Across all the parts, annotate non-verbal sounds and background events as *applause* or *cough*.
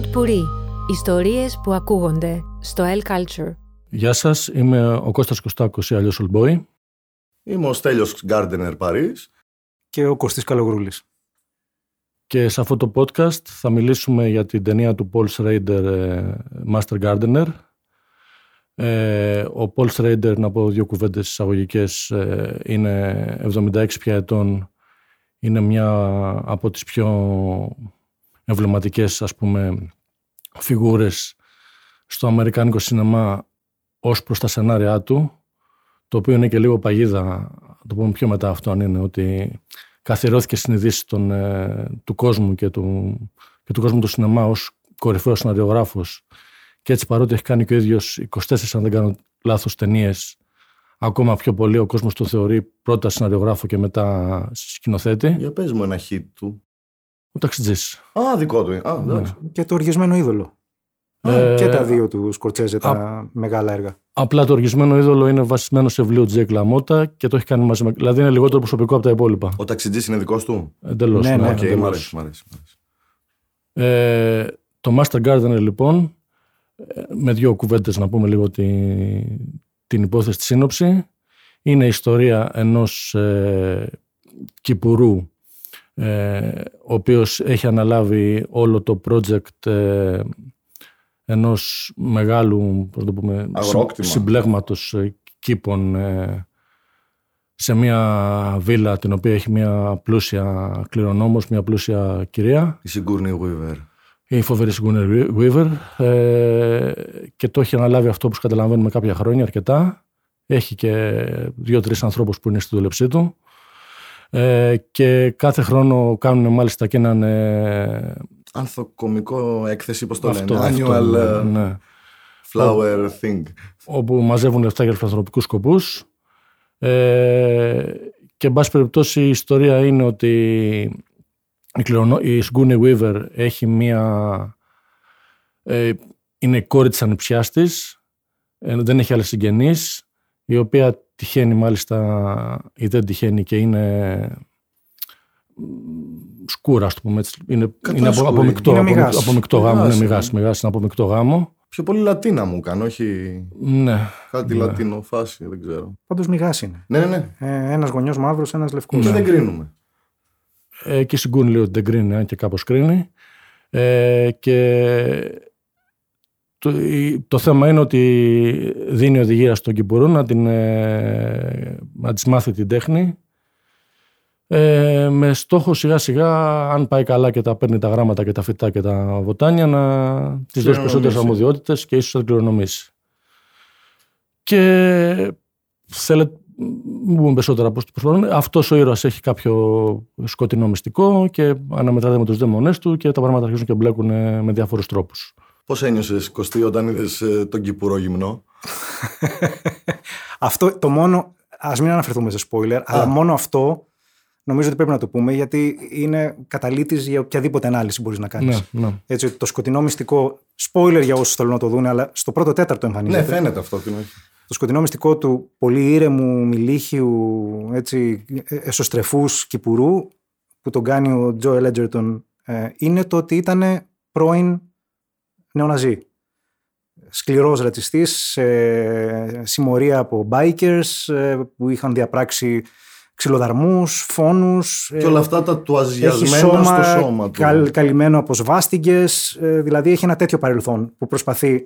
Pod Puri. Ιστορίες που ακούγονται στο El Culture. Γεια σας, είμαι ο Κώστας Κωστάκος ή αλλιώς Ολμπόη. Είμαι ο Στέλιος Γκάρντενερ Παρίς. Και ο Κωστής Καλογρούλης. Και σε αυτό το podcast θα μιλήσουμε για την ταινία του Paul Schrader ε, Master Gardener. Ε, ο Paul Schrader, να πω δύο κουβέντες εισαγωγικές, ε, είναι 76 πια ετών. Είναι μια από τις πιο εμβληματικές, ας πούμε, φιγούρες στο αμερικάνικο σινεμά ως προς τα σενάρια του, το οποίο είναι και λίγο παγίδα, το πούμε πιο μετά αυτό αν είναι, ότι καθιερώθηκε στην ειδήσει ε, του κόσμου και του, και του κόσμου του σινεμά ως κορυφαίος σεναριογράφος και έτσι παρότι έχει κάνει και ο ίδιος 24 αν δεν κάνω λάθος ταινίες, ακόμα πιο πολύ ο κόσμος το θεωρεί πρώτα σεναριογράφο και μετά σκηνοθέτη. Για πες μου ένα hit του. Ο ταξιτζής. Α, δικό του. Α, ναι. Και το οργισμένο είδωλο. Ε, και τα δύο του Σκορτσέζε, τα μεγάλα έργα. Απλά το οργισμένο είδωλο είναι βασισμένο σε βιβλίο Τζέικ Λαμότα και το έχει κάνει μαζί με. Δηλαδή είναι λιγότερο προσωπικό από τα υπόλοιπα. Ο ταξιτζής είναι δικός του; Εντελώς. Ναι, ναι, okay, μ' αρέσει. Μ αρέσει, Ε, το Master Gardener λοιπόν, ε, με δύο κουβέντες να πούμε λίγο τη, την υπόθεση τη σύνοψη, είναι η ιστορία ενός ε, κυπουρού ε, ο οποίος έχει αναλάβει όλο το project ε, ενός μεγάλου πώς το πούμε, συμπλέγματος ε, κήπων ε, σε μια βίλα την οποία έχει μια πλούσια κληρονόμος, μια πλούσια κυρία. Η Σιγκούρνη Weaver. Η φοβερή Σιγκούρνη Weaver ε, και το έχει αναλάβει αυτό που καταλαβαίνουμε κάποια χρόνια αρκετά. Έχει και δύο-τρεις ανθρώπους που είναι στη δούλεψή του. Ε, και κάθε χρόνο κάνουν μάλιστα και έναν... Ε, Ανθοκομικό έκθεση, πώς το αυτό, λένε, annual ε, ναι. flower thing. Όπου μαζεύουν λεφτά για φιλανθρωπικούς σκοπούς. Ε, και εν πάση περιπτώσει η ιστορία είναι ότι η, κληρονο... η Σγκούνι Weaver έχει μία... Ε, είναι η κόρη της ανιψιάς της, ε, δεν έχει άλλες συγγενείς, η οποία τυχαίνει μάλιστα ή δεν τυχαίνει και είναι σκούρα, ας πούμε έτσι. Είναι, είναι από, από, μεικτό, είναι από, από μεικτό γάμο. Είναι μηγάς, μηγάς, είναι από μεικτό γάμο. Πιο πολύ Λατίνα μου κάνω, όχι. Ναι. Κάτι ναι. Λατίνο φάση, δεν ξέρω. Πάντως μηγάς είναι. Ναι, ναι. Ε, ένας γονιός μαύρος, ένας λευκός. Και δεν κρίνουμε. Ε, και συγκούνει λέει ότι δεν κρίνει, αν και κάπως κρίνει. Ε, και το, το θέμα είναι ότι δίνει οδηγία στον Κυπουρού να, την, ε, να της μάθει την τέχνη ε, με στόχο σιγά σιγά αν πάει καλά και τα παίρνει τα γράμματα και τα φυτά και τα βοτάνια να της δώσει περισσότερες αρμοδιότητες και ίσως να την κληρονομήσει. Και θέλετε, μην πούμε περισσότερα πώς το προσπαθούμε. Αυτός ο ήρωας έχει κάποιο σκοτεινό μυστικό και αναμετράται με τους δαίμονές του και τα πράγματα αρχίζουν και μπλέκουν με διάφορους τρόπους. Πώς ένιωσες, Κωστή, όταν είδες ε, τον Κυπουρό γυμνό; *laughs* αυτό το μόνο. Α μην αναφερθούμε σε spoiler, αλλά μόνο αυτό νομίζω ότι πρέπει να το πούμε, γιατί είναι καταλήτης για οποιαδήποτε ανάλυση μπορείς να κάνεις. Ναι, ναι. Έτσι, το σκοτεινό μυστικό. Spoiler για όσους θέλουν να το δουν, αλλά στο πρώτο τέταρτο εμφανίζεται. Ναι, φαίνεται αυτό. Τι το σκοτεινό μυστικό του πολύ ήρεμου, μιλίχιου, έτσι, ε, εσωστρεφούς κυπουρού που τον κάνει ο Τζο Ελέτζερτον είναι το ότι ήταν πρώην νεοναζί. Σκληρός ρατσιστής, ε, συμμορία από bikers ε, που είχαν διαπράξει ξυλοδαρμούς, φόνους. Και όλα αυτά τα τουαζιασμένα στο σώμα του. Καλ, καλυμμένο από σβάστηκες, ε, δηλαδή έχει ένα τέτοιο παρελθόν που προσπαθεί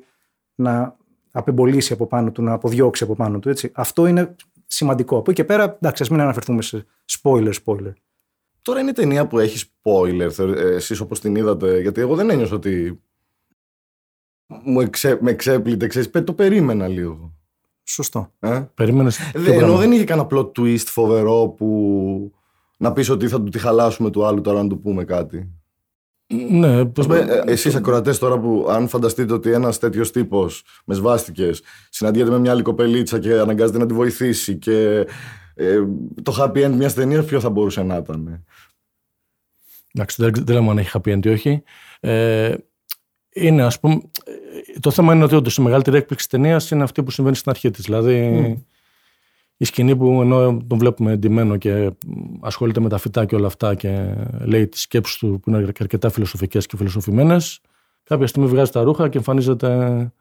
να απεμπολίσει από πάνω του, να αποδιώξει από πάνω του. Έτσι. Αυτό είναι σημαντικό. Από εκεί και πέρα, εντάξει, ας μην αναφερθούμε σε spoiler, spoiler. Τώρα είναι ταινία που έχει spoiler, εσείς όπως την είδατε, γιατί εγώ δεν ένιωσα ότι μου εξέ, με εξέπλητε, ξέρεις, το περίμενα λίγο. Σωστό. Ε; Περίμενες ενώ δεν είχε κανένα plot twist φοβερό που να πεις ότι θα του τη χαλάσουμε του άλλου τώρα να του πούμε κάτι. Ναι, πώς με, ε, εσείς ακροατές τώρα που αν φανταστείτε ότι ένας τέτοιος τύπος με σβάστηκες συναντιέται με μια άλλη κοπελίτσα και αναγκάζεται να τη βοηθήσει και ε, το happy end μιας ταινίας ποιο θα μπορούσε να ήταν. Εντάξει, δεν, δεν λέμε αν έχει happy end ή όχι. Ε, είναι, ας πούμε, το θέμα είναι ότι όντως η μεγαλύτερη έκπληξη ταινίας είναι αυτή που συμβαίνει στην αρχή της. Δηλαδή, η σκηνή που ενώ τον βλέπουμε εντυμένο και ασχολείται με τα φυτά και όλα αυτά και λέει τις σκέψεις του που είναι αρκετά φιλοσοφικές και φιλοσοφημένες, κάποια στιγμή βγάζει τα ρούχα και εμφανίζεται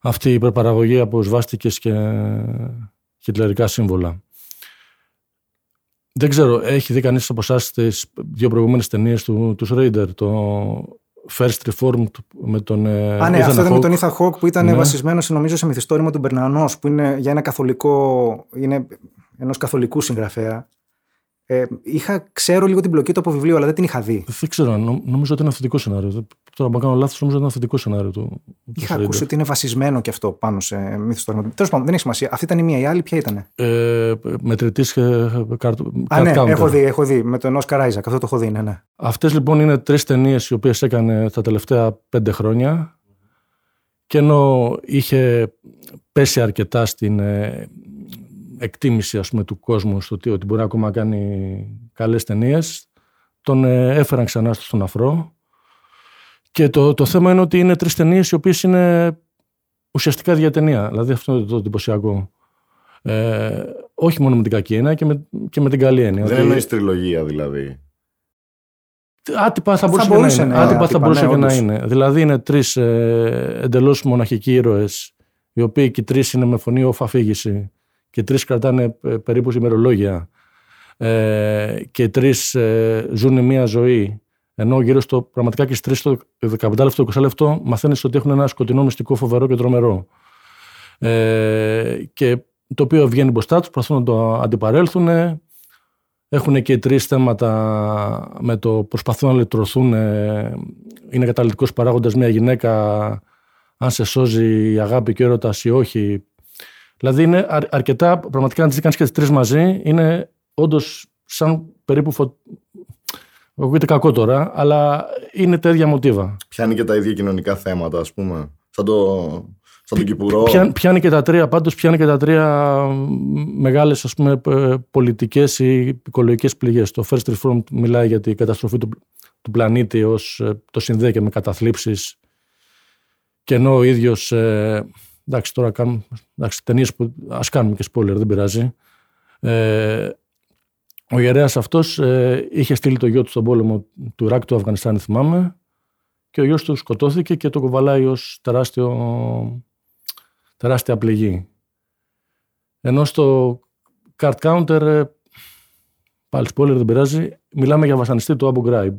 αυτή η υπερπαραγωγή από σβάστηκες και χιτλερικά σύμβολα. Δεν ξέρω, έχει δει κανείς από εσάς τις δύο προηγούμενες ταινίες του, του Ρέιντερ, το First Reformed με τον. Ε, Α, ναι, αυτό ήταν με τον Ethan Hawke που ήταν ναι. βασισμένος νομίζω σε μυθιστόρημα του Μπερνανός, που είναι για ένα καθολικό. είναι ενός καθολικού συγγραφέα. Ε, είχα, ξέρω λίγο την πλοκή του από βιβλίο, αλλά δεν την είχα δει. Δεν ξέρω, νομίζω ότι είναι αυθεντικό σενάριο. Τώρα, αν κάνω λάθος, νομίζω ότι είναι αυθεντικό σενάριο του. Είχα ακούσει ότι είναι βασισμένο και αυτό πάνω σε μύθος του Τέλος πάντων, δεν έχει σημασία. Αυτή ήταν η μία. Η άλλη ποια ήταν. Ε, Μετρητής κάρτου. Α, ναι, έχω δει, έχω δει. Με τον Όσκαρ Άιζακ. Αυτό το έχω δει, ναι. ναι. Αυτές λοιπόν είναι τρεις ταινίες οι οποίες έκανε τα τελευταία πέντε χρόνια. Και ενώ είχε πέσει αρκετά στην ε, εκτίμηση ας πούμε, του κόσμου στο ότι, ότι μπορεί ακόμα να κάνει καλές ταινίες. τον ε, έφεραν ξανά στον αφρό και το, το θέμα είναι ότι είναι τρεις ταινίες οι οποίες είναι ουσιαστικά διατενία δηλαδή αυτό είναι το εντυπωσιακό ε, όχι μόνο με την κακή έννοια και με, και με την καλή έννοια. Δεν εννοείς τριλογία δηλαδή. Άτυπα θα μπορούσε, θα μπορούσε να είναι. Άτυπα, θα μπορούσε ναι, και να είναι. Δηλαδή είναι τρεις ε, εντελώς μοναχικοί ήρωες, οι οποίοι και τρεις είναι με φωνή οφαφήγηση και τρεις κρατάνε ε, περίπου ημερολόγια ε, και τρεις ε, ζουν μια ζωή. Ενώ γύρω στο πραγματικά και στι τρεις, το 15 λεπτό, 20 λεπτό, μαθαίνεις ότι έχουν ένα σκοτεινό μυστικό φοβερό και τρομερό. Ε, και το οποίο βγαίνει μπροστά τους, προσπαθούν να το αντιπαρέλθουν. Έχουν και τρεις θέματα με το προσπαθούν να λυτρωθούν. Είναι καταλητικό παράγοντας μια γυναίκα, αν σε σώζει η αγάπη και έρωτας ή όχι. Δηλαδή είναι αρκετά, πραγματικά αν τις κάνει και τι τρεις μαζί, είναι όντως σαν περίπου. Φω... Ακούγεται κακό τώρα, αλλά είναι τα ίδια μοτίβα. Πιάνει και τα ίδια κοινωνικά θέματα, ας πούμε. Σαν το, σαν το Κυπουρό. Πιάνει, πιάνει και τα τρία, πάντως πιάνει και τα τρία μεγάλες πολιτικές ή οικολογικές πληγές. Το First Reform μιλάει για την καταστροφή του, του πλανήτη ως ε, το συνδέει και με καταθλίψεις. Και ενώ ο ίδιος ε, Εντάξει, τώρα κάνουμε εντάξει, ταινίες που ας κάνουμε και spoiler, δεν πειράζει. Ε, ο ιερέας αυτός ε, είχε στείλει το γιο του στον πόλεμο του Ιράκ του Αφγανιστάν, θυμάμαι, και ο γιος του σκοτώθηκε και το κουβαλάει ως τεράστιο, τεράστια πληγή. Ενώ στο card counter, ε, πάλι spoiler δεν πειράζει, μιλάμε για βασανιστή του Abu Ghraib.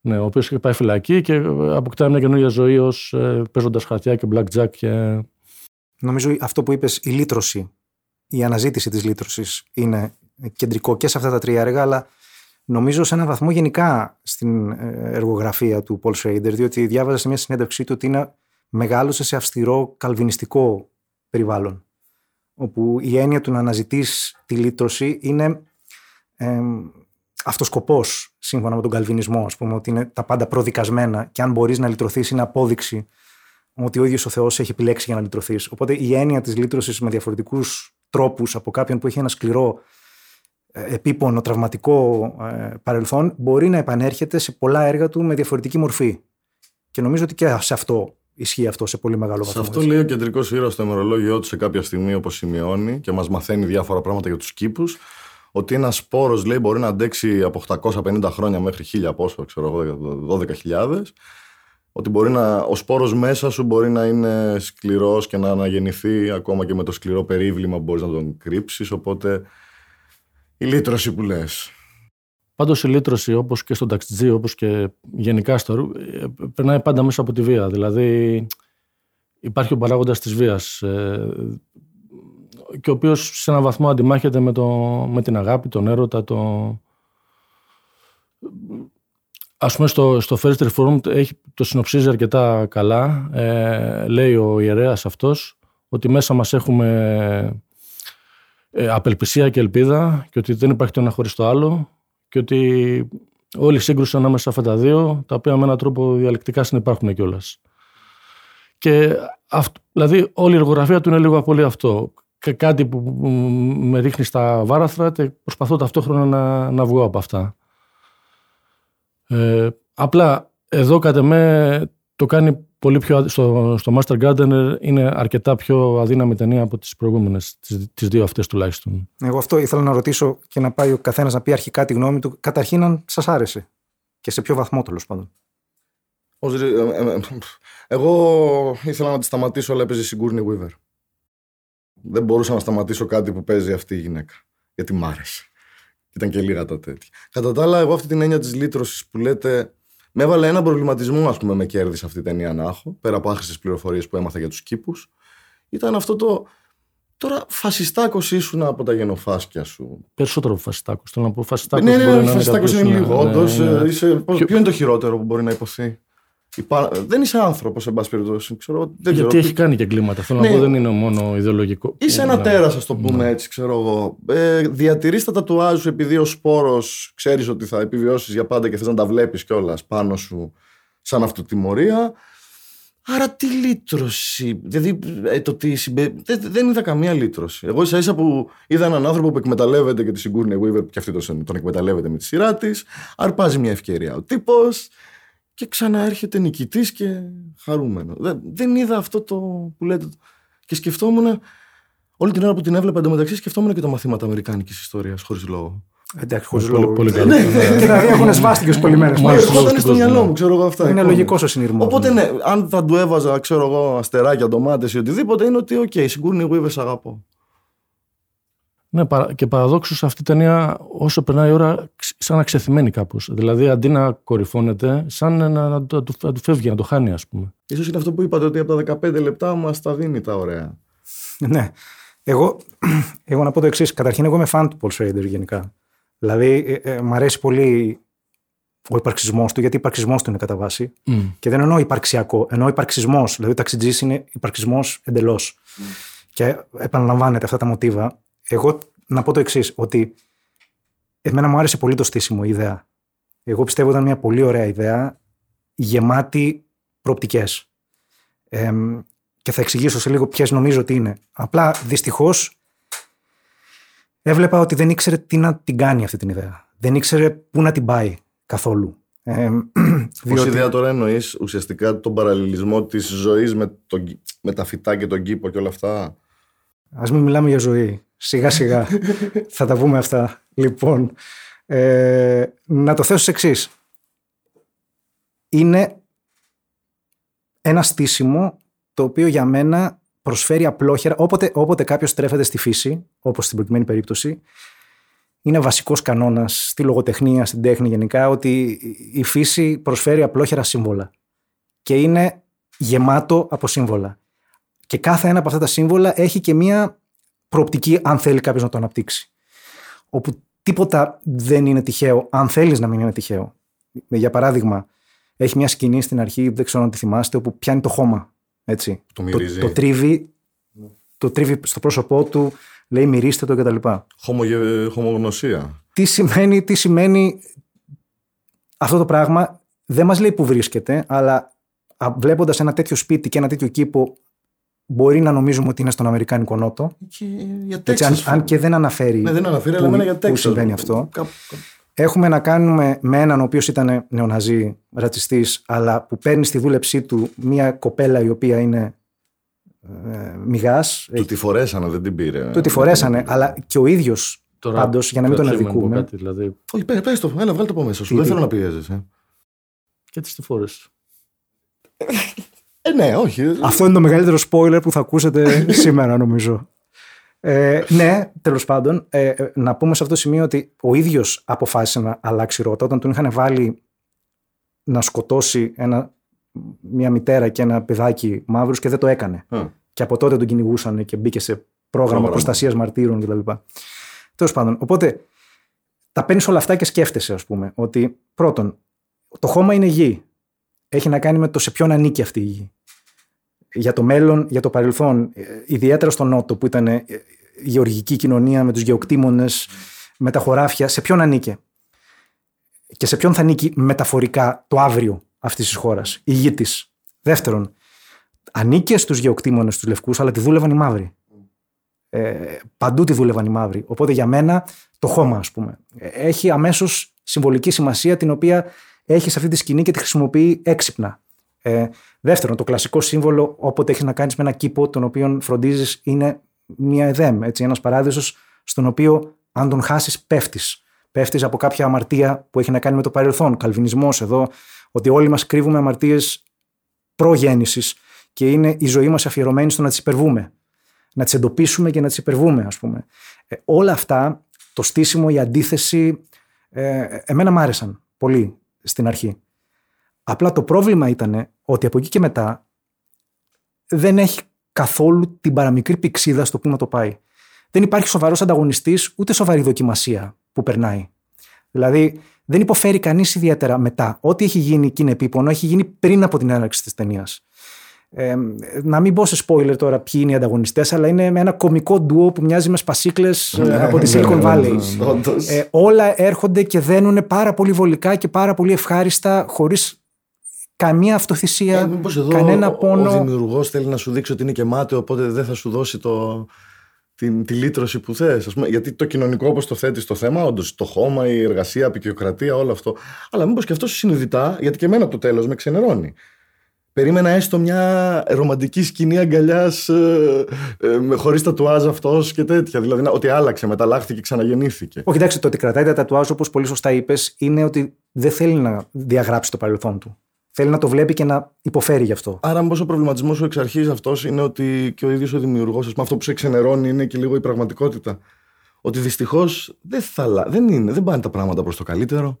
Ναι, ο οποίος είχε πάει φυλακή και αποκτάει μια καινούργια ζωή ως ε, παίζοντας χαρτιά και blackjack. Και... Νομίζω αυτό που είπες, η λύτρωση, η αναζήτηση της λύτρωσης είναι κεντρικό και σε αυτά τα τρία έργα, αλλά νομίζω σε έναν βαθμό γενικά στην ε, εργογραφία του Paul Schrader, διότι διάβαζα σε μια συνέντευξή του ότι είναι μεγάλωσε σε αυστηρό καλβινιστικό περιβάλλον, όπου η έννοια του να αναζητείς τη λύτρωση είναι ε, αυτοσκοπός, σύμφωνα με τον Καλβινισμό, ας πούμε, ότι είναι τα πάντα προδικασμένα και αν μπορείς να λυτρωθείς είναι απόδειξη ότι ο ίδιος ο Θεός έχει επιλέξει για να λυτρωθείς. Οπότε η έννοια της λύτρωσης με διαφορετικούς τρόπους από κάποιον που έχει ένα σκληρό, ε, επίπονο, τραυματικό ε, παρελθόν μπορεί να επανέρχεται σε πολλά έργα του με διαφορετική μορφή. Και νομίζω ότι και σε αυτό ισχύει αυτό σε πολύ μεγάλο βαθμό. Σε αυτό λέει ο κεντρικός ήρωας στο ημερολόγιο του σε κάποια στιγμή, όπως σημειώνει και μας μαθαίνει διάφορα πράγματα για τους κήπου, ότι ένας σπόρος λέει μπορεί να αντέξει από 850 χρόνια μέχρι 1000 πόσο, ξέρω εγώ, 12.000. Ότι μπορεί να, ο σπόρος μέσα σου μπορεί να είναι σκληρός και να αναγεννηθεί ακόμα και με το σκληρό περίβλημα που μπορείς να τον κρύψεις. Οπότε η λύτρωση που λες. Πάντως η λύτρωση, όπως και στον ταξιτζή, όπως και γενικά στο ρου, περνάει πάντα μέσα από τη βία. Δηλαδή, υπάρχει ο παράγοντας της βίας. Ε, και ο οποίος σε έναν βαθμό αντιμάχεται με, το, με την αγάπη, τον έρωτα, το... Ας πούμε στο, στο First Reformed έχει, το συνοψίζει αρκετά καλά. Ε, λέει ο ιερέας αυτός ότι μέσα μας έχουμε ε, απελπισία και ελπίδα και ότι δεν υπάρχει το ένα χωρίς το άλλο και ότι όλη η σύγκρουση ανάμεσα σε αυτά τα δύο, τα οποία με έναν τρόπο διαλεκτικά συνεπάρχουν κιόλας. Και αυτό, δηλαδή όλη η εργογραφία του είναι λίγο πολύ αυτό και κάτι που με ρίχνει στα βάραθρα και προσπαθώ ταυτόχρονα να, να βγω από αυτά. Ε, απλά εδώ κατά με το κάνει πολύ πιο στο, στο Master Gardener είναι αρκετά πιο αδύναμη ταινία από τις προηγούμενες, τις, τις δύο αυτές τουλάχιστον. Εγώ αυτό ήθελα να ρωτήσω και να πάει ο καθένας να πει αρχικά τη γνώμη του. Καταρχήν αν σας άρεσε και σε ποιο βαθμό τέλος πάντων. Ως, ε, ε, ε, εγώ ήθελα να τη σταματήσω, αλλά έπαιζε η Sigourney Weaver. Δεν μπορούσα να σταματήσω κάτι που παίζει αυτή η γυναίκα. Γιατί μ' άρεσε. Ήταν και λίγα τα τέτοια. Κατά τα άλλα, εγώ αυτή την έννοια της λύτρωσης που λέτε. Με έβαλε έναν προβληματισμό, ας πούμε, με κέρδισε αυτή η ταινία να έχω, πέρα από άχρηστε πληροφορίες που έμαθα για τους κήπους. Ήταν αυτό το. Τώρα φασιστάκος ήσουν από τα γενοφάσκια σου. Περισσότερο από φασιστάκος. Θέλω να πω φασιστάκος. Ναι, ναι, μπορεί ναι, να φασιστάκος είναι κάποιος, λίγο. ναι, Όντως. ναι, ναι. Ποιο είναι το χειρότερο που μπορεί να υποθεί; Υπά... Δεν είσαι άνθρωπος, εν πάση περιπτώσει. Ξέρω, δεν Γιατί ξέρω. έχει κάνει και εγκλήματα. Θέλω Ναι. να πω δεν είναι μόνο ιδεολογικό. Είσαι ένα Ναι. τέρας, ας το πούμε έτσι, ξέρω εγώ. Ε, Διατηρείς τα τατουάζ σου επειδή ο σπόρος ξέρεις ότι θα επιβιώσεις για πάντα και θες να τα βλέπεις κιόλας πάνω σου σαν αυτοτιμωρία. Άρα τι λύτρωση. Δηλαδή ε, το τι συμπε... δεν, δεν είδα καμία λύτρωση. Εγώ ίσα ίσα που είδα έναν άνθρωπο που εκμεταλλεύεται και τη Sigourney Weaver, που και αυτή τον, τον εκμεταλλεύεται με τη σειρά της, αρπάζει μια ευκαιρία ο τύπος και ξαναέρχεται νικητής και χαρούμενο. Δεν, δεν είδα αυτό το που λέτε. Και σκεφτόμουν, όλη την ώρα που την έβλεπα εντωμεταξύ, σκεφτόμουν και τα μαθήματα Αμερικάνικης ιστορίας, χωρίς λόγο. Εντάξει, χωρίς Πολύ, λόγο. πολύ καλό. Ναι. Δηλαδή έχουν σβάστηκε κολλημένε. Μάλιστα. Μάλιστα, λόγος ήταν του στο κόσμου, μυαλό ναι. μου, ξέρω εγώ αυτά. Είναι εικόνες. λογικό ο συνειρμό. Οπότε ναι, αν θα του έβαζα, ξέρω εγώ, αστεράκια, ντομάτες ή οτιδήποτε, είναι ότι, οκ, okay, Sigourney Weaver σ' αγαπώ. Ναι, παρα- και παραδόξως αυτή η ταινία, όσο περνάει η ώρα, ξ- σαν να ξεθυμένει κάπως. Δηλαδή, αντί να κορυφώνεται, σαν να, να, να του, να του φεύγει, να το χάνει, ας πούμε. Ίσως είναι αυτό που είπατε, ότι από τα 15 λεπτά μας τα δίνει τα ωραία. Ναι. Εγώ, *clears throat* εγώ να πω το εξής. Καταρχήν, εγώ είμαι φαν του Paul Schrader γενικά. Δηλαδή, ε, ε, μ' αρέσει πολύ ο υπαρξισμός του, γιατί ο υπαρξισμός του είναι κατά βάση. Και δεν εννοώ υπαρξιακό, εννοώ υπαρξισμός. Δηλαδή, ο ταξιτζής είναι υπαρξισμός εντελώς. Και επαναλαμβάνεται αυτά τα μοτίβα. Εγώ να πω το εξής, ότι εμένα μου άρεσε πολύ το στήσιμο η ιδέα. Εγώ πιστεύω ότι ήταν μια πολύ ωραία ιδέα, γεμάτη προοπτικές. και θα εξηγήσω σε λίγο ποιες νομίζω ότι είναι. Απλά δυστυχώς έβλεπα ότι δεν ήξερε τι να την κάνει αυτή την ιδέα. Δεν ήξερε πού να την πάει καθόλου. Ε, Πώς διότι- ιδέα τώρα εννοείς ουσιαστικά τον παραλληλισμό της ζωής με, τον- με τα φυτά και τον κήπο και όλα αυτά; Α μην μιλάμε για ζωή. Σιγά σιγά *laughs* θα τα πούμε αυτά. Λοιπόν, ε, να το θέσω εξής. Είναι ένα στήσιμο το οποίο για μένα προσφέρει απλόχερα. Όποτε, όποτε κάποιος στρέφεται στη φύση, όπως στην προκειμένη περίπτωση, είναι βασικός κανόνας στη λογοτεχνία, στην τέχνη γενικά, ότι η φύση προσφέρει απλόχερα σύμβολα. Και είναι γεμάτο από σύμβολα. Και κάθε ένα από αυτά τα σύμβολα έχει και μία προοπτική, αν θέλει κάποιος να το αναπτύξει. Όπου τίποτα δεν είναι τυχαίο, αν θέλεις να μην είναι τυχαίο. Για παράδειγμα, έχει μια σκηνή στην αρχή, δεν ξέρω αν τη θυμάστε, όπου πιάνει το χώμα. Έτσι. Το μυρίζει. Το, τρίβει, το τρίβει στο πρόσωπό του, λέει μυρίστε το κτλ. Χωμογε... Χωμογνωσία. Τι σημαίνει, τι σημαίνει αυτό το πράγμα, δεν μας λέει που βρίσκεται, αλλά βλέποντας ένα τέτοιο σπίτι και ένα τέτοιο κήπο, μπορεί να νομίζουμε ότι είναι στον Αμερικάνικο Νότο. Και για Έτσι, αν, Τέξας, αν και δεν αναφέρει Ναι, δεν αναφέρει, αλλά που- εμένα για που Τέξας. συμβαίνει αυτό. Κάπου- Έχουμε να κάνουμε με έναν ο οποίος ήταν νεοναζί, ρατσιστής, αλλά που παίρνει στη δούλεψή του μια κοπέλα η οποία είναι ε, μηγάς. Του τη φορέσανε, δεν την πήρε. Του τη φορέσανε, αλλά και ο ίδιος πάντως, για να μην τον κρατιέμαι να πω αδικούμε. Κάτι, δηλαδή, Όχι, πες, πες το, έλα, βγάλε το από μέσα σου. Τι, δεν τι. θέλω να πιέζεσαι. και τις τη φόρες. *laughs* Ε, ναι, όχι. Αυτό είναι το μεγαλύτερο spoiler που θα ακούσετε *laughs* σήμερα, νομίζω. Ε, ναι, τέλος πάντων, ε, ε, να πούμε σε αυτό το σημείο ότι ο ίδιος αποφάσισε να αλλάξει ρότα όταν τον είχαν βάλει να σκοτώσει ένα, μια μητέρα και ένα παιδάκι μαύρους και δεν το έκανε. Α. Και από τότε τον κυνηγούσαν και μπήκε σε πρόγραμμα, Πρόγραμμα. προστασίας μαρτύρων κτλ. Τέλος πάντων, οπότε τα παίρνεις όλα αυτά και σκέφτεσαι, ας πούμε, ότι πρώτον, το χώμα είναι γη. Έχει να κάνει με το σε ποιον ανήκει αυτή η γη. Για το μέλλον, για το παρελθόν, ε, ιδιαίτερα στο Νότο που ήταν ε, γεωργική κοινωνία με τους γεωκτήμονες, με τα χωράφια, σε ποιον ανήκε; Και σε ποιον θα ανήκει μεταφορικά το αύριο αυτής της χώρας, η γη της. Δεύτερον, ανήκε στους γεωκτήμονες τους λευκούς, αλλά τη δούλευαν οι μαύροι. Ε, παντού τη δούλευαν οι μαύροι. Οπότε για μένα το χώμα, ας πούμε, ε, έχει αμέσως συμβολική σημασία την οποία έχει σε αυτή τη σκηνή και τη χρησιμοποιεί έξυπνα. Ε, δεύτερον, το κλασικό σύμβολο, όποτε έχει να κάνεις με ένα κήπο, τον οποίο φροντίζεις, είναι μια εδέμ. Έτσι, ένας παράδεισος στον οποίο, αν τον χάσεις, πέφτεις. Πέφτεις από κάποια αμαρτία που έχει να κάνει με το παρελθόν. Καλβινισμός εδώ, Ότι όλοι μας κρύβουμε αμαρτίες προγέννησης και είναι η ζωή μας αφιερωμένη στο να τις υπερβούμε. Να τις εντοπίσουμε και να τις υπερβούμε, ας πούμε. Ε, όλα αυτά, το στήσιμο, η αντίθεση, ε, εμένα μ' άρεσαν πολύ στην αρχή. Απλά το πρόβλημα ήταν ότι από εκεί και μετά δεν έχει καθόλου την παραμικρή πηξίδα στο που να το πάει. Δεν υπάρχει σοβαρός ανταγωνιστής, ούτε σοβαρή δοκιμασία που περνάει. Δηλαδή, δεν υποφέρει κανείς ιδιαίτερα μετά. Ό,τι έχει γίνει και είναι επίπονο, έχει γίνει πριν από την έναρξη της ταινίας. Ε, να μην πω σε spoiler τώρα ποιοι είναι οι ανταγωνιστές, αλλά είναι με ένα κομικό ντουό που μοιάζει με σπασίκλες Ναι, από τη Silicon Valley. Ε, όλα έρχονται και δένουν πάρα πολύ βολικά και πάρα πολύ ευχάριστα, χωρίς καμία αυτοθυσία, Ε, μήπως εδώ κανένα ο- πόνο. Ο δημιουργός θέλει να σου δείξει ότι είναι και μάταιο, οπότε δεν θα σου δώσει το, την, τη λύτρωση που θες. Γιατί το κοινωνικό, όπως το θέτεις το θέμα, όντως το χώμα, η εργασία, η απεικιοκρατία, όλο αυτό. Αλλά μήπως και αυτός συνειδητά, γιατί και εμένα το τέλος με ξενερώνει. Περίμενα έστω μια ρομαντική σκηνή αγκαλιάς ε, ε, χωρίς τατουάζ αυτός και τέτοια. Δηλαδή να- ότι άλλαξε, μεταλλάχθηκε και ξαναγεννήθηκε. Όχι, εντάξει, το ότι κρατάει τα τατουάζ, όπως πολύ σωστά είπες, είναι ότι δεν θέλει να διαγράψει το παρελθόν του. Θέλει να το βλέπει και να υποφέρει γι' αυτό. Άρα, μήπως ο προβληματισμός σου εξ αρχής αυτός είναι ότι και ο ίδιος ο δημιουργός, αυτό που σε ξενερώνει είναι και λίγο η πραγματικότητα. Ότι δυστυχώς δεν, θα, αλλα- δεν, είναι, δεν πάνε τα πράγματα προς το καλύτερο.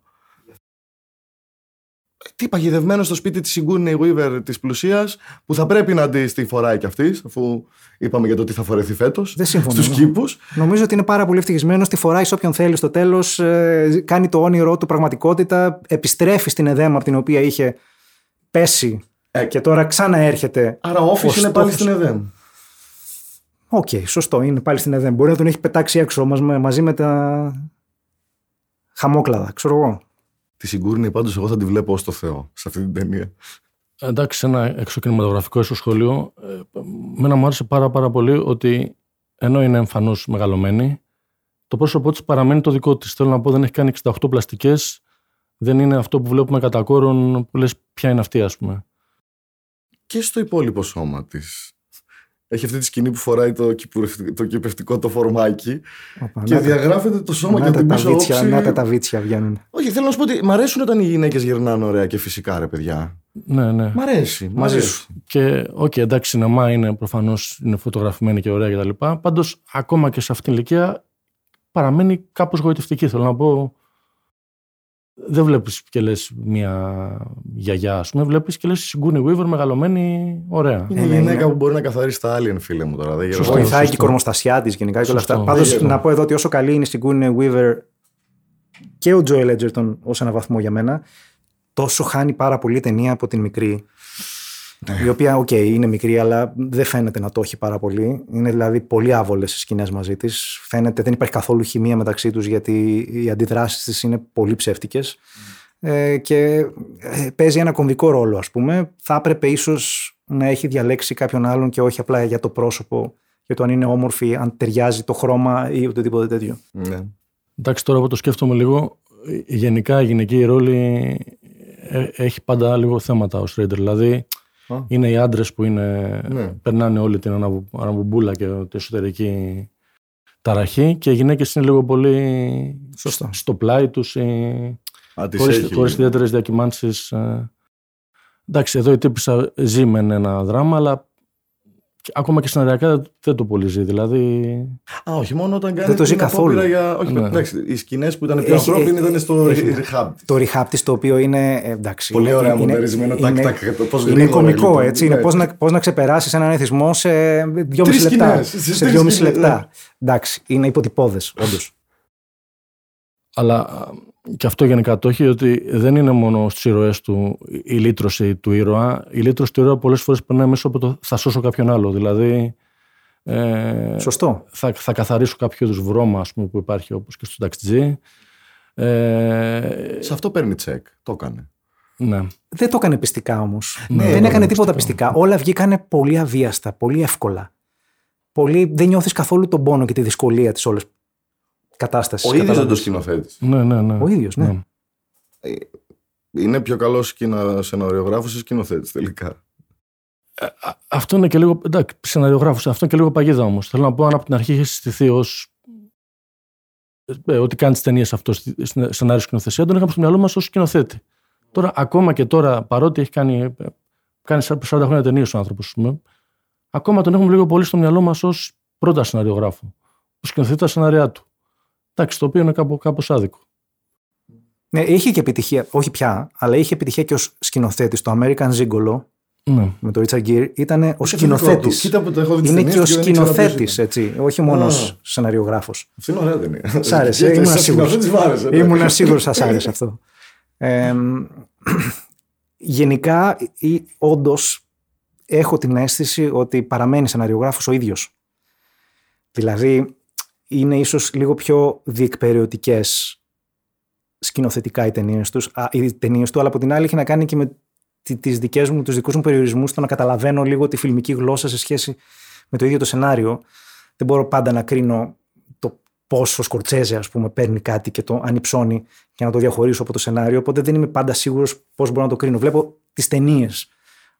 Τι παγιδευμένος στο σπίτι της Σιγκούρνη Weaver της πλουσίας, που θα πρέπει να τη τη φοράει κι αυτής, αφού είπαμε για το τι θα φορεθεί φέτος. Δεν συμφωνώ. Στους κήπους. Νομίζω ότι είναι πάρα πολύ ευτυχισμένος. Τη φοράει σε όποιον θέλει στο τέλος. κάνει το όνειρό του πραγματικότητα. Επιστρέφει στην εδέμα από την οποία είχε πέσει. Ε, και τώρα ξαναέρχεται. Άρα, ο Office ο είναι πάλι στόχος. στην ΕΔΕΜ. Οκ, σωστό. Είναι πάλι στην ΕΔΕΜ. Μπορεί να τον έχει πετάξει έξω μας, με- μαζί με τα χαμόκλαδα. Ξέρω εγώ. Τη Σιγκούρνη, πάντως, εγώ θα τη βλέπω ως το Θεό σε αυτή την ταινία. Εντάξει, ένα εξωκινηματογραφικό ίσως σχόλιο. Ε, Μένα μου άρεσε πάρα πάρα πολύ ότι ενώ είναι εμφανώς μεγαλωμένη, το πρόσωπό της παραμένει το δικό της. Θέλω να πω δεν έχει κάνει 68 πλαστικές, δεν είναι αυτό που βλέπουμε κατά κόρον που λες ποια είναι αυτή ας πούμε. και στο υπόλοιπο σώμα της. Έχει αυτή τη σκηνή που φοράει το, κυπουρευτικό- το κυπευτικό το φορμάκι Οπα, και να τα- διαγράφεται το σώμα να και τα την τα πίσω βίτσια, όψη. να τα τα βίτσια βγαίνουν. Όχι, θέλω να σου πω ότι μ' αρέσουν όταν οι γυναίκες γυρνάνε ωραία και φυσικά, ρε παιδιά. Ναι, ναι. Μ' αρέσει. μ' Μαζί αρέσει. σου. Και οκ, εντάξει, σινεμά είναι προφανώς είναι φωτογραφημένη και ωραία κτλ. Πάντως, ακόμα και σε αυτήν την ηλικία παραμένει κάπως γοητευτική. Θέλω να πω, δεν βλέπεις και λες μια γιαγιά, ας πούμε, βλέπεις και λες Sigourney Weaver μεγαλωμένη, ωραία. Είναι Ε, η ναι, γυναίκα είναι. που μπορεί να καθαρίσει τα alien, φίλε μου τώρα. Δεν Σωστό. γελάω. Βοηθάει και η σωστό. κορμοστασιά της γενικά και όλα Σωστό. αυτά. Πάντως, Σωστό. να πω εδώ ότι όσο καλή είναι η Sigourney Weaver και ο Joel Edgerton ως ένα βαθμό για μένα, τόσο χάνει πάρα πολύ η ταινία από την μικρή. Ναι. Η οποία, οκ, είναι μικρή, αλλά δεν φαίνεται να το έχει πάρα πολύ. Είναι δηλαδή πολύ άβολες οι σκηνές μαζί της. Φαίνεται δεν υπάρχει καθόλου χημεία μεταξύ τους, γιατί οι αντιδράσεις της είναι πολύ ψεύτικες. Ε, και ε, παίζει ένα κομβικό ρόλο, ας πούμε. Θα έπρεπε ίσως να έχει διαλέξει κάποιον άλλον και όχι απλά για το πρόσωπο, για το αν είναι όμορφη, αν ταιριάζει το χρώμα ή οτιδήποτε τέτοιο. Ναι. Εντάξει, τώρα που το σκέφτομαι λίγο, ε, γενικά η γυναική ρόλη ε, έχει πάντα λίγο θέματα ο Στρέιντερ. Δηλαδή, Α. είναι οι άντρες που είναι, Ναι. περνάνε όλη την αναβου- αναβουμπούλα και την εσωτερική ταραχή και οι γυναίκες είναι λίγο πολύ Σωστό. στο πλάι τους ή Α, τις χωρίς, έχει χωρίς λίγο. ιδιαίτερες διακυμάνσεις. ε. Εντάξει, εδώ η τύπησα ζει με ένα δράμα, αλλά και- ακόμα και σεναριακά δεν το πολύ ζει. Δηλαδή, Α, όχι, μόνο όταν κάνει Δεν το ζει την καθόλου. απόπειρα Για... Όχι, Ναι. εντάξει, οι σκηνές που ήταν πιο Έχει- ανθρώπινοι ήταν στο έχει- rehab. Το rehab της το οποίο είναι. ε, εντάξει, Πολύ είναι- ωραία είναι- μοντερισμένο. Τάκ, είναι- τάκ, πώς Είναι γρήγορα, κωμικό, λοιπόν. έτσι. Είναι Ναι. πώς να, πώς να ξεπεράσεις έναν εθισμό σε δυόμιση Τρεις λεπτά. σκηνές, στις Σε τρεις δυόμιση σκηνές, λεπτά. ναι. Εντάξει, είναι υποτυπώδες, όντως. Αλλά α, και αυτό γενικά το έχει ότι δεν είναι μόνο στις ηρωέ του η λύτρωση του ήρωα. Η λύτρωση του ήρωα πολλές φορές περνάει μέσα από το θα σώσω κάποιον άλλο. Δηλαδή. Ε, Σωστό. θα, θα καθαρίσω κάποιο είδους βρώμα ας πούμε, που υπάρχει όπως και στο ταξιτζή. Ε, Σε αυτό παίρνει τσεκ. Το έκανε. ναι. Δεν το έκανε πιστικά όμως. Ναι, δεν ναι, έκανε ναι, τίποτα πιστικά. πιστικά. Όλα βγήκανε πολύ αβίαστα, πολύ εύκολα. Πολύ, δεν νιώθεις καθόλου τον πόνο και τη δυσκολία της όλη κατάστασης. Ο ίδιος δεν το σκηνοθέτη. Ναι, ναι, ναι. Ο ίδιος, ναι. Είναι πιο καλός σεναριογράφος ή σκηνοθέτης τελικά; Α- Αυτό είναι και λίγο. Εντάξει, σεναριογράφος. Αυτό είναι και λίγο παγίδα όμως. Θέλω να πω, αν από την αρχή είχες συστηθεί ως. Ε, ότι κάνεις τις ταινίες αυτό στη στη σενάριο σκηνοθεσία, τον είχαμε στο μυαλό μας ως σκηνοθέτη. Τώρα, ακόμα και τώρα, παρότι έχει κάνει, κάνει 40 χρόνια ταινίες ο άνθρωπος, ακόμα τον έχουμε λίγο πολύ στο μυαλό μας ως πρώτα σεναριογράφο. Που σκηνοθετεί τα σενάριά του. Εντάξει, το οποίο είναι κάπως άδικο. Ναι, είχε και επιτυχία, όχι πια, αλλά είχε επιτυχία και ως σκηνοθέτης. Το American Zingolo ναι. με τον Richard Gere ήταν ο σκηνοθέτης. Είναι και ο σκηνοθέτης, έτσι. Όχι μόνο σεναριογράφος. Αυτό είναι ωραία ταινία. Σ' άρεσε. Ήμουν σίγουρος. Ήμουν σίγουρος σα άρεσε αυτό. Ε, γενικά, όντως, έχω την αίσθηση ότι παραμένει σεναριογράφος ο ίδιος. Δηλαδή, είναι ίσως λίγο πιο διεκπαιρεωτικές σκηνοθετικά οι ταινίες τους, οι ταινίες του, αλλά από την άλλη έχει να κάνει και με τις δικές μου, τους δικούς μου περιορισμούς στο να καταλαβαίνω λίγο τη φιλμική γλώσσα σε σχέση με το ίδιο το σενάριο. Δεν μπορώ πάντα να κρίνω το πόσο Σκορτσέζε, ας πούμε, παίρνει κάτι και το ανυψώνει και να το διαχωρίσω από το σενάριο. Οπότε δεν είμαι πάντα σίγουρος πώς μπορώ να το κρίνω. Βλέπω τις ταινίες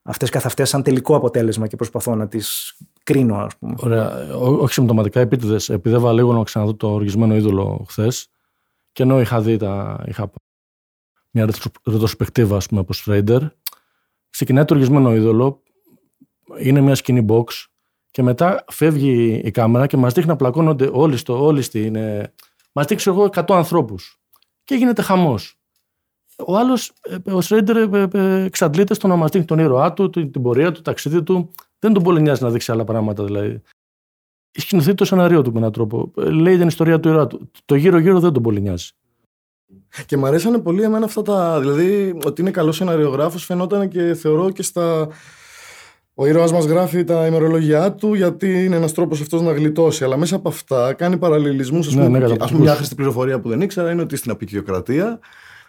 αυτές καθ' αυτές σαν τελικό αποτέλεσμα και προσπαθώ να τις κρίνω, ας πούμε. Ωραία. όχι συμπτωματικά, επίτηδες. Επειδή έβαλα λίγο να ξαναδώ το οργισμένο είδωλο χθες και ενώ είχα δει τα. Είχα μια ρετροσπεκτίβα, ας πούμε, από Στρέιντερ. Ξεκινάει το οργισμένο είδωλο. Είναι μια σκηνή box και μετά φεύγει η κάμερα και μας δείχνει να πλακώνονται όλοι στο. Όλοι στη, είναι... Μας δείχνει εγώ 100 ανθρώπους. Και γίνεται χαμός. Ο άλλος, ε, ο Στρέιντερ, ε, ε, εξαντλείται στο να μας δείχνει τον ήρωά του, την πορεία του, το ταξίδι του. Δεν τον πολύ νοιάζει να δείξει άλλα πράγματα δηλαδή. Σκηνοθετεί το σενάριό του με έναν τρόπο. Λέει την ιστορία του ήρωά του. Το γύρω-γύρω δεν τον πολύ νοιάζει. Και μου αρέσανε πολύ εμένα αυτά τα. Δηλαδή, ότι είναι καλός σεναριογράφος φαινόταν και θεωρώ και στα. Ο ήρωα μας γράφει τα ημερολογιά του γιατί είναι ένας τρόπος αυτός να γλιτώσει. Αλλά μέσα από αυτά κάνει παραλληλισμούς. Α ναι, πούμε, ναι, πούμε, μια άχρηστη πληροφορία που δεν ήξερα είναι ότι στην απεικιοκρατία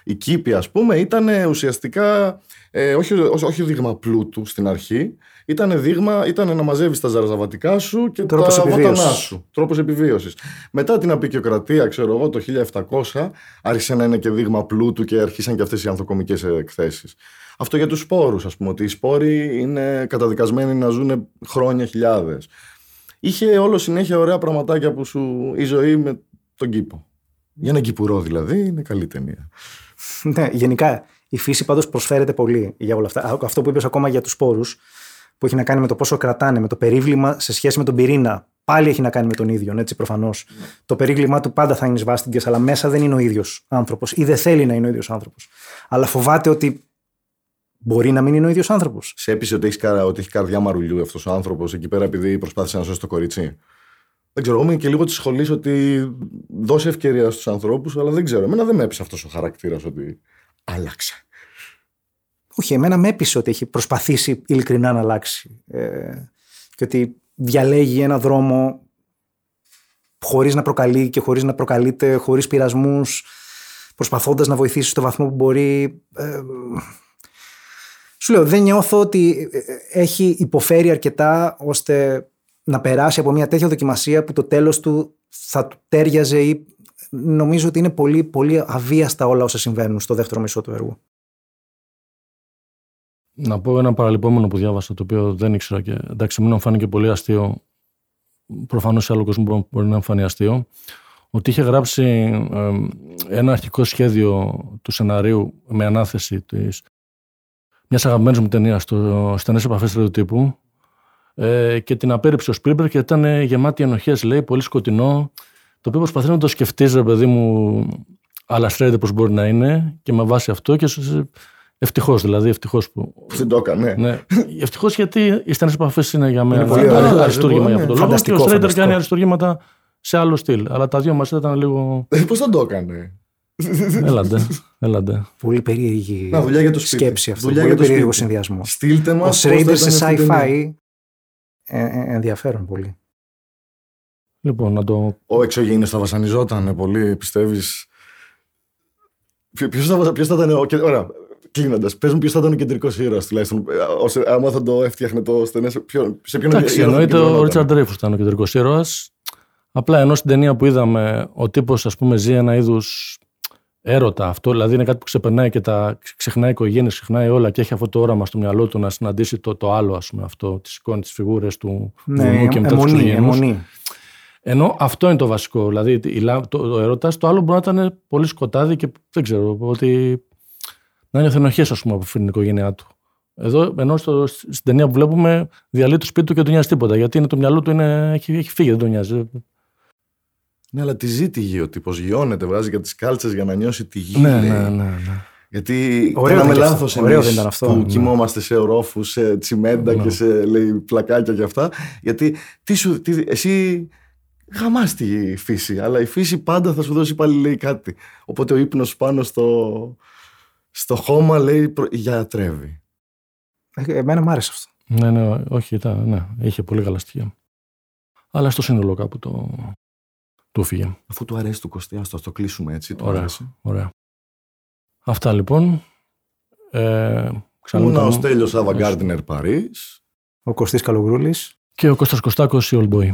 η κήπη, ας πούμε, ήταν ουσιαστικά ε, όχι, όχι δείγμα πλούτου στην αρχή. Ήταν δείγμα, ήταν να μαζεύεις τα ζαραζαβατικά σου και Τρόπος τα βότανά σου. Τρόπος επιβίωσης. Μετά την απεικιοκρατία, ξέρω εγώ, το 1700, άρχισε να είναι και δείγμα πλούτου και αρχίσαν και αυτές οι ανθοκομικές εκθέσεις. Αυτό για τους σπόρους, ας πούμε, ότι οι σπόροι είναι καταδικασμένοι να ζουν χρόνια χιλιάδες. Είχε όλο συνέχεια ωραία πραγματάκια που σου η ζωή με τον κήπο. Για ένα κυπουρό δηλαδή είναι καλή ταινία. *laughs* ναι, γενικά η φύση πάντως προσφέρεται πολύ για όλα αυτά. Αυτό που είπες ακόμα για τους σπόρους, που έχει να κάνει με το πόσο κρατάνε, με το περίβλημα σε σχέση με τον πυρήνα. Πάλι έχει να κάνει με τον ίδιο, έτσι προφανώς. Το περίβλημά του πάντα θα είναι σβάστηκε, αλλά μέσα δεν είναι ο ίδιος άνθρωπος ή δεν θέλει να είναι ο ίδιος άνθρωπος. Αλλά φοβάται ότι μπορεί να μην είναι ο ίδιος άνθρωπος. Σε έπεισε ότι έχεις, ότι έχει καρδιά μαρουλιού αυτός ο άνθρωπος εκεί πέρα επειδή προσπάθησε να σώσει το κορίτσι; Δεν ξέρω, εγώ είμαι και λίγο της σχολής ότι δώσει ευκαιρία στους ανθρώπους, αλλά δεν ξέρω. Εμένα δεν με έπεισε αυτός ο χαρακτήρας ότι άλλαξε. Όχι, εμένα με έπεισε ότι έχει προσπαθήσει ειλικρινά να αλλάξει. Ε, και ότι διαλέγει ένα δρόμο χωρίς να προκαλεί και χωρίς να προκαλείται, χωρίς πειρασμούς, προσπαθώντας να βοηθήσει στο βαθμό που μπορεί. Ε, σου λέω, δεν νιώθω ότι ε, έχει υποφέρει αρκετά ώστε να περάσει από μια τέτοια δοκιμασία που το τέλος του θα του τέριαζε ή νομίζω ότι είναι πολύ, πολύ αβίαστα όλα όσα συμβαίνουν στο δεύτερο μισό του έργου. Να πω ένα παραλυπόμενο που διάβασα, το οποίο δεν ήξερα και εντάξει, μου φάνηκε πολύ αστείο. Προφανώς σε άλλο κόσμο μπορεί να φανεί αστείο. Ότι είχε γράψει ένα αρχικό σχέδιο του σεναρίου με ανάθεση τη μιας αγαπημένης μου ταινίας στο στενές επαφές του τύπου ε, και την απέρριψε ο Σπίλμπερ και ήταν γεμάτη ενοχές, λέει, πολύ σκοτεινό. Το οποίο προσπαθεί να το σκεφτεί, ρε παιδί μου, αλλά στρέφεται πώ μπορεί να είναι και με βάση αυτό και ευτυχώς δηλαδή. Ευτυχώς που... Δεν το έκανε. Ναι. Ευτυχώς γιατί οι στενές επαφές είναι για μένα αριστούργημα για αυτό το λόγο. Και ο Στρέιντερ κάνει αριστούργηματα σε άλλο στυλ. Αλλά τα δύο μας ήταν λίγο. Ε, πώς δεν το έκανε. Έλαντε, έλαντε. Πολύ περίεργη Να, δουλειά για το σκέψη αυτή. Πολύ περίεργο συνδυασμό. Στείλτε μας. Ο Σρέιντερ σε sci-fi ε, ε, ενδιαφέρον πολύ. Λοιπόν, να το... Ο εξωγήινος θα βασανιζόταν πολύ, πιστεύεις; Ποιος θα, ποιος θα ήταν... Ο... Ωραία, κλείνοντας, πες μου ποιος θα ήταν ο κεντρικός ήρωας τουλάχιστον. Ε, άμα θα το έφτιαχνε το στενέ. Σε ποιον Εντάξει, εννοείται ο Ρίτσαρντ Ντρέιφου ήταν ο κεντρικός ήρωας. Απλά ενώ στην ταινία που είδαμε ο τύπος, ας πούμε, ζει ένα είδους έρωτα αυτό, δηλαδή είναι κάτι που ξεπερνάει και τα ξεχνάει οικογένειε, ξεχνάει όλα και έχει αυτό το όραμα στο μυαλό του να συναντήσει το, το άλλο, ας πούμε, αυτό, τις εικόνες, τις φιγούρες του ναι, και μετά αιμονή, αιμονή. Ενώ αυτό είναι το βασικό. Δηλαδή το, το έρωτας, το άλλο μπορεί να ήταν πολύ σκοτάδι και δεν ξέρω. Ότι να νιώθει ενοχέ, ας πούμε, από την οικογένειά του. Εδώ, ενώ στο, στην ταινία που βλέπουμε, διαλύει το σπίτι του και δεν του νοιάζει τίποτα. Γιατί είναι, το μυαλό του είναι, έχει, έχει φύγει, δεν τον νοιάζει. Ναι, αλλά τη ζει τη γη ο τύπος. Γιώνεται, βγάζει και τις κάλτσες για να νιώσει τη γη. Ναι, λέει. ναι, ναι, ναι. Γιατί Ωραίο κάναμε ήταν και λάθος αυτό. Ωραίο εμεί δεν ήταν αυτό. που Ναι. κοιμόμαστε σε ορόφους, σε τσιμέντα Ναι. και σε λέει, πλακάκια και αυτά. Γιατί τι σου, τι, εσύ γαμάς τη φύση, αλλά η φύση πάντα θα σου δώσει πάλι λέει κάτι. Οπότε ο ύπνος πάνω στο, στο χώμα λέει προ- γιατρεύει. Ε, Εμένα μου άρεσε αυτό. Ναι, ναι, όχι, ήταν, ναι, είχε πολύ καλά στοιχεία. Αλλά στο σύνολο κάπου το, του φύγε. Αφού του αρέσει του Κωστή, ας το, ας το κλείσουμε έτσι. Του Ωραία. αρέσει. Ωραία. Αυτά λοιπόν. Ε, ξανά Ήμουνα ήταν- ο Στέλιος Αβαγκάρντινερ Παρίς. Ο Κωστής Καλογρούλης. Και ο Κώστας Κωστάκος, η Old Boy.